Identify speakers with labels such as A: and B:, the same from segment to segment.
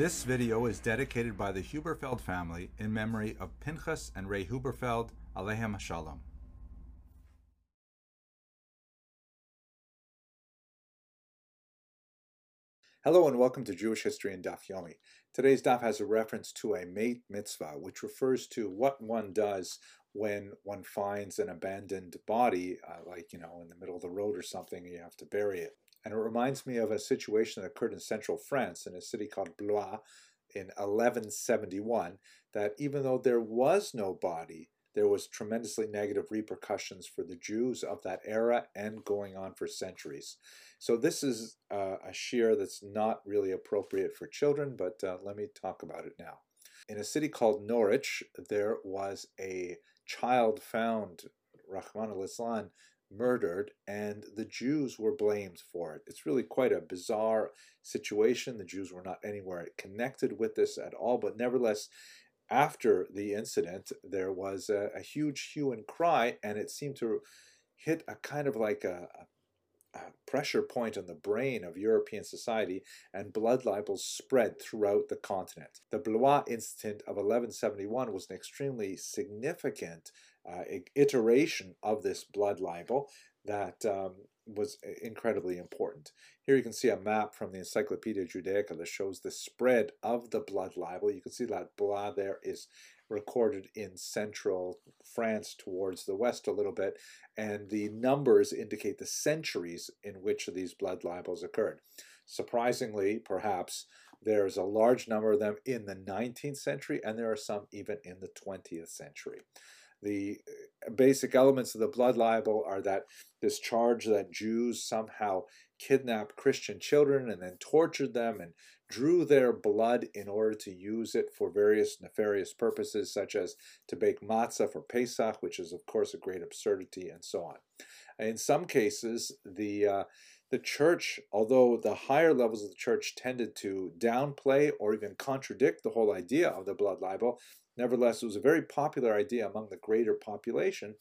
A: This video is dedicated by the Huberfeld family in memory of Pinchas and Ray Huberfeld, Alehem Shalom. Hello and welcome to Jewish History in Daf Yomi. Today's Daf has a reference to a met mitzvah, which refers to what one does when one finds an abandoned body, uh, like, you know, in the middle of the road or something, and you have to bury it. And it reminds me of a situation that occurred in central France in a city called Blois in 1171, that even though there was no body, there was tremendously negative repercussions for the Jews of that era and going on for centuries. So this is uh, a shiur that's not really appropriate for children, but uh, let me talk about it now. In a city called Norwich, there was a child found, Rahman al-Islam, murdered, and the Jews were blamed for it. It's really quite a bizarre situation. The Jews were not anywhere connected with this at all, but nevertheless, after the incident, there was a, a huge hue and cry, and it seemed to hit a kind of like a, a pressure point on the brain of European society, and blood libels spread throughout the continent. The Blois incident of 1171 was an extremely significant uh, iteration of this blood libel that um, was incredibly important. Here you can see a map from the Encyclopedia Judaica that shows the spread of the blood libel. You can see that Blois there is recorded in central France towards the west a little bit, and the numbers indicate the centuries in which these blood libels occurred. Surprisingly, perhaps, there's a large number of them in the 19th century, and there are some even in the 20th century. The basic elements of the blood libel are that this charge that Jews somehow kidnapped Christian children and then tortured them and drew their blood in order to use it for various nefarious purposes, such as to bake matzah for Pesach, which is, of course, a great absurdity, and so on. In some cases, the uh, the church, although the higher levels of the church tended to downplay or even contradict the whole idea of the blood libel, nevertheless, it was a very popular idea among the greater population.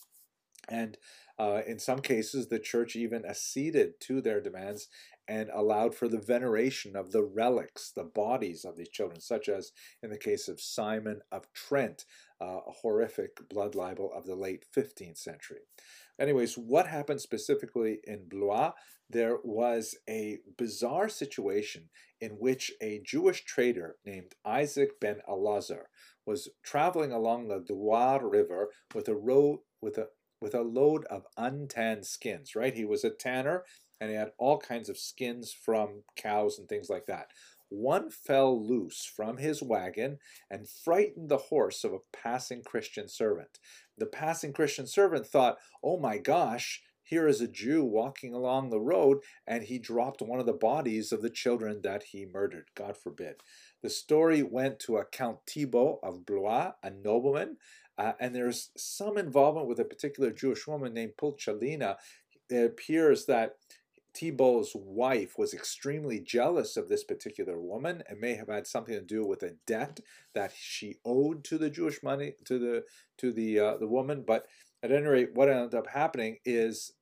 A: And uh, in some cases, the church even acceded to their demands and allowed for the veneration of the relics, the bodies of these children, such as in the case of Simon of Trent, uh, a horrific blood libel of the late 15th century. Anyways, what happened specifically in Blois? There was a bizarre situation in which a Jewish trader named Isaac ben Elazar was traveling along the Loire River with a with a with a load of untanned skins, right? He was a tanner and he had all kinds of skins from cows and things like that. One fell loose from his wagon and frightened the horse of a passing Christian servant. The passing Christian servant thought, oh my gosh, here is a Jew walking along the road, and he dropped one of the bodies of the children that he murdered. God forbid. The story went to a Count Thibault of Blois, a nobleman, uh, and there's some involvement with a particular Jewish woman named Pulchalina. It appears that Thibault's wife was extremely jealous of this particular woman and may have had something to do with a debt that she owed to the Jewish money to the to the uh, the woman. But at any rate, what ended up happening is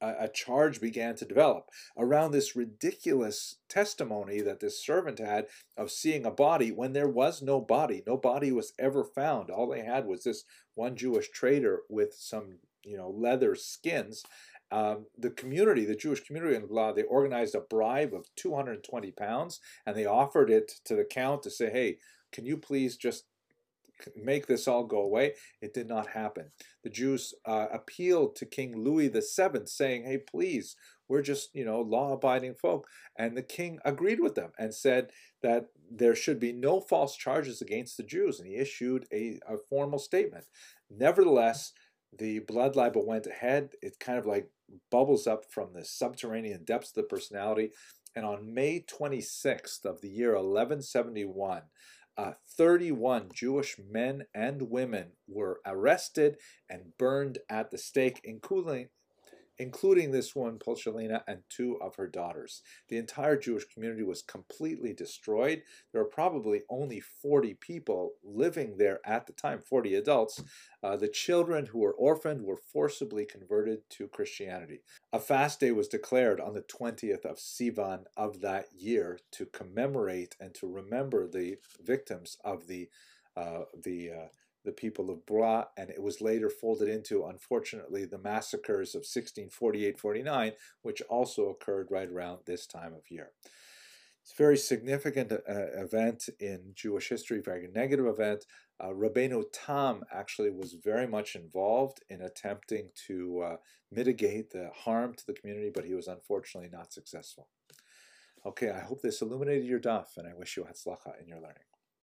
A: a, a charge began to develop around this ridiculous testimony that this servant had of seeing a body when there was no body. No body was ever found. All they had was this one Jewish trader with some you know leather skins um, the community, the Jewish community in Blois, they organized a bribe of 220 pounds and they offered it to the count to say, hey, can you please just make this all go away? It did not happen. The Jews uh, appealed to King Louis VII saying, hey, please, we're just, you know, law-abiding folk. And the king agreed with them and said that there should be no false charges against the Jews. And he issued a, a formal statement. Nevertheless, the blood libel went ahead. It kind of like bubbles up from the subterranean depths of the personality. And on May 26th of the year 1171, uh, 31 Jewish men and women were arrested and burned at the stake, including, including this one, Polchalina, and two of her daughters. The entire Jewish community was completely destroyed. There were probably only 40 people living there at the time, 40 adults. Uh, the children who were orphaned were forcibly converted to Christianity. A fast day was declared on the 20th of Sivan of that year to commemorate and to remember the victims of the uh, the uh, the people of Blois, and it was later folded into, unfortunately, the massacres of 1648-49, which also occurred right around this time of year. It's a very significant uh, event in Jewish history, very negative event. Uh, Rabbeinu Tam actually was very much involved in attempting to uh, mitigate the harm to the community, but he was unfortunately not successful. Okay, I hope this illuminated your daf, and I wish you hatzlacha in your learning.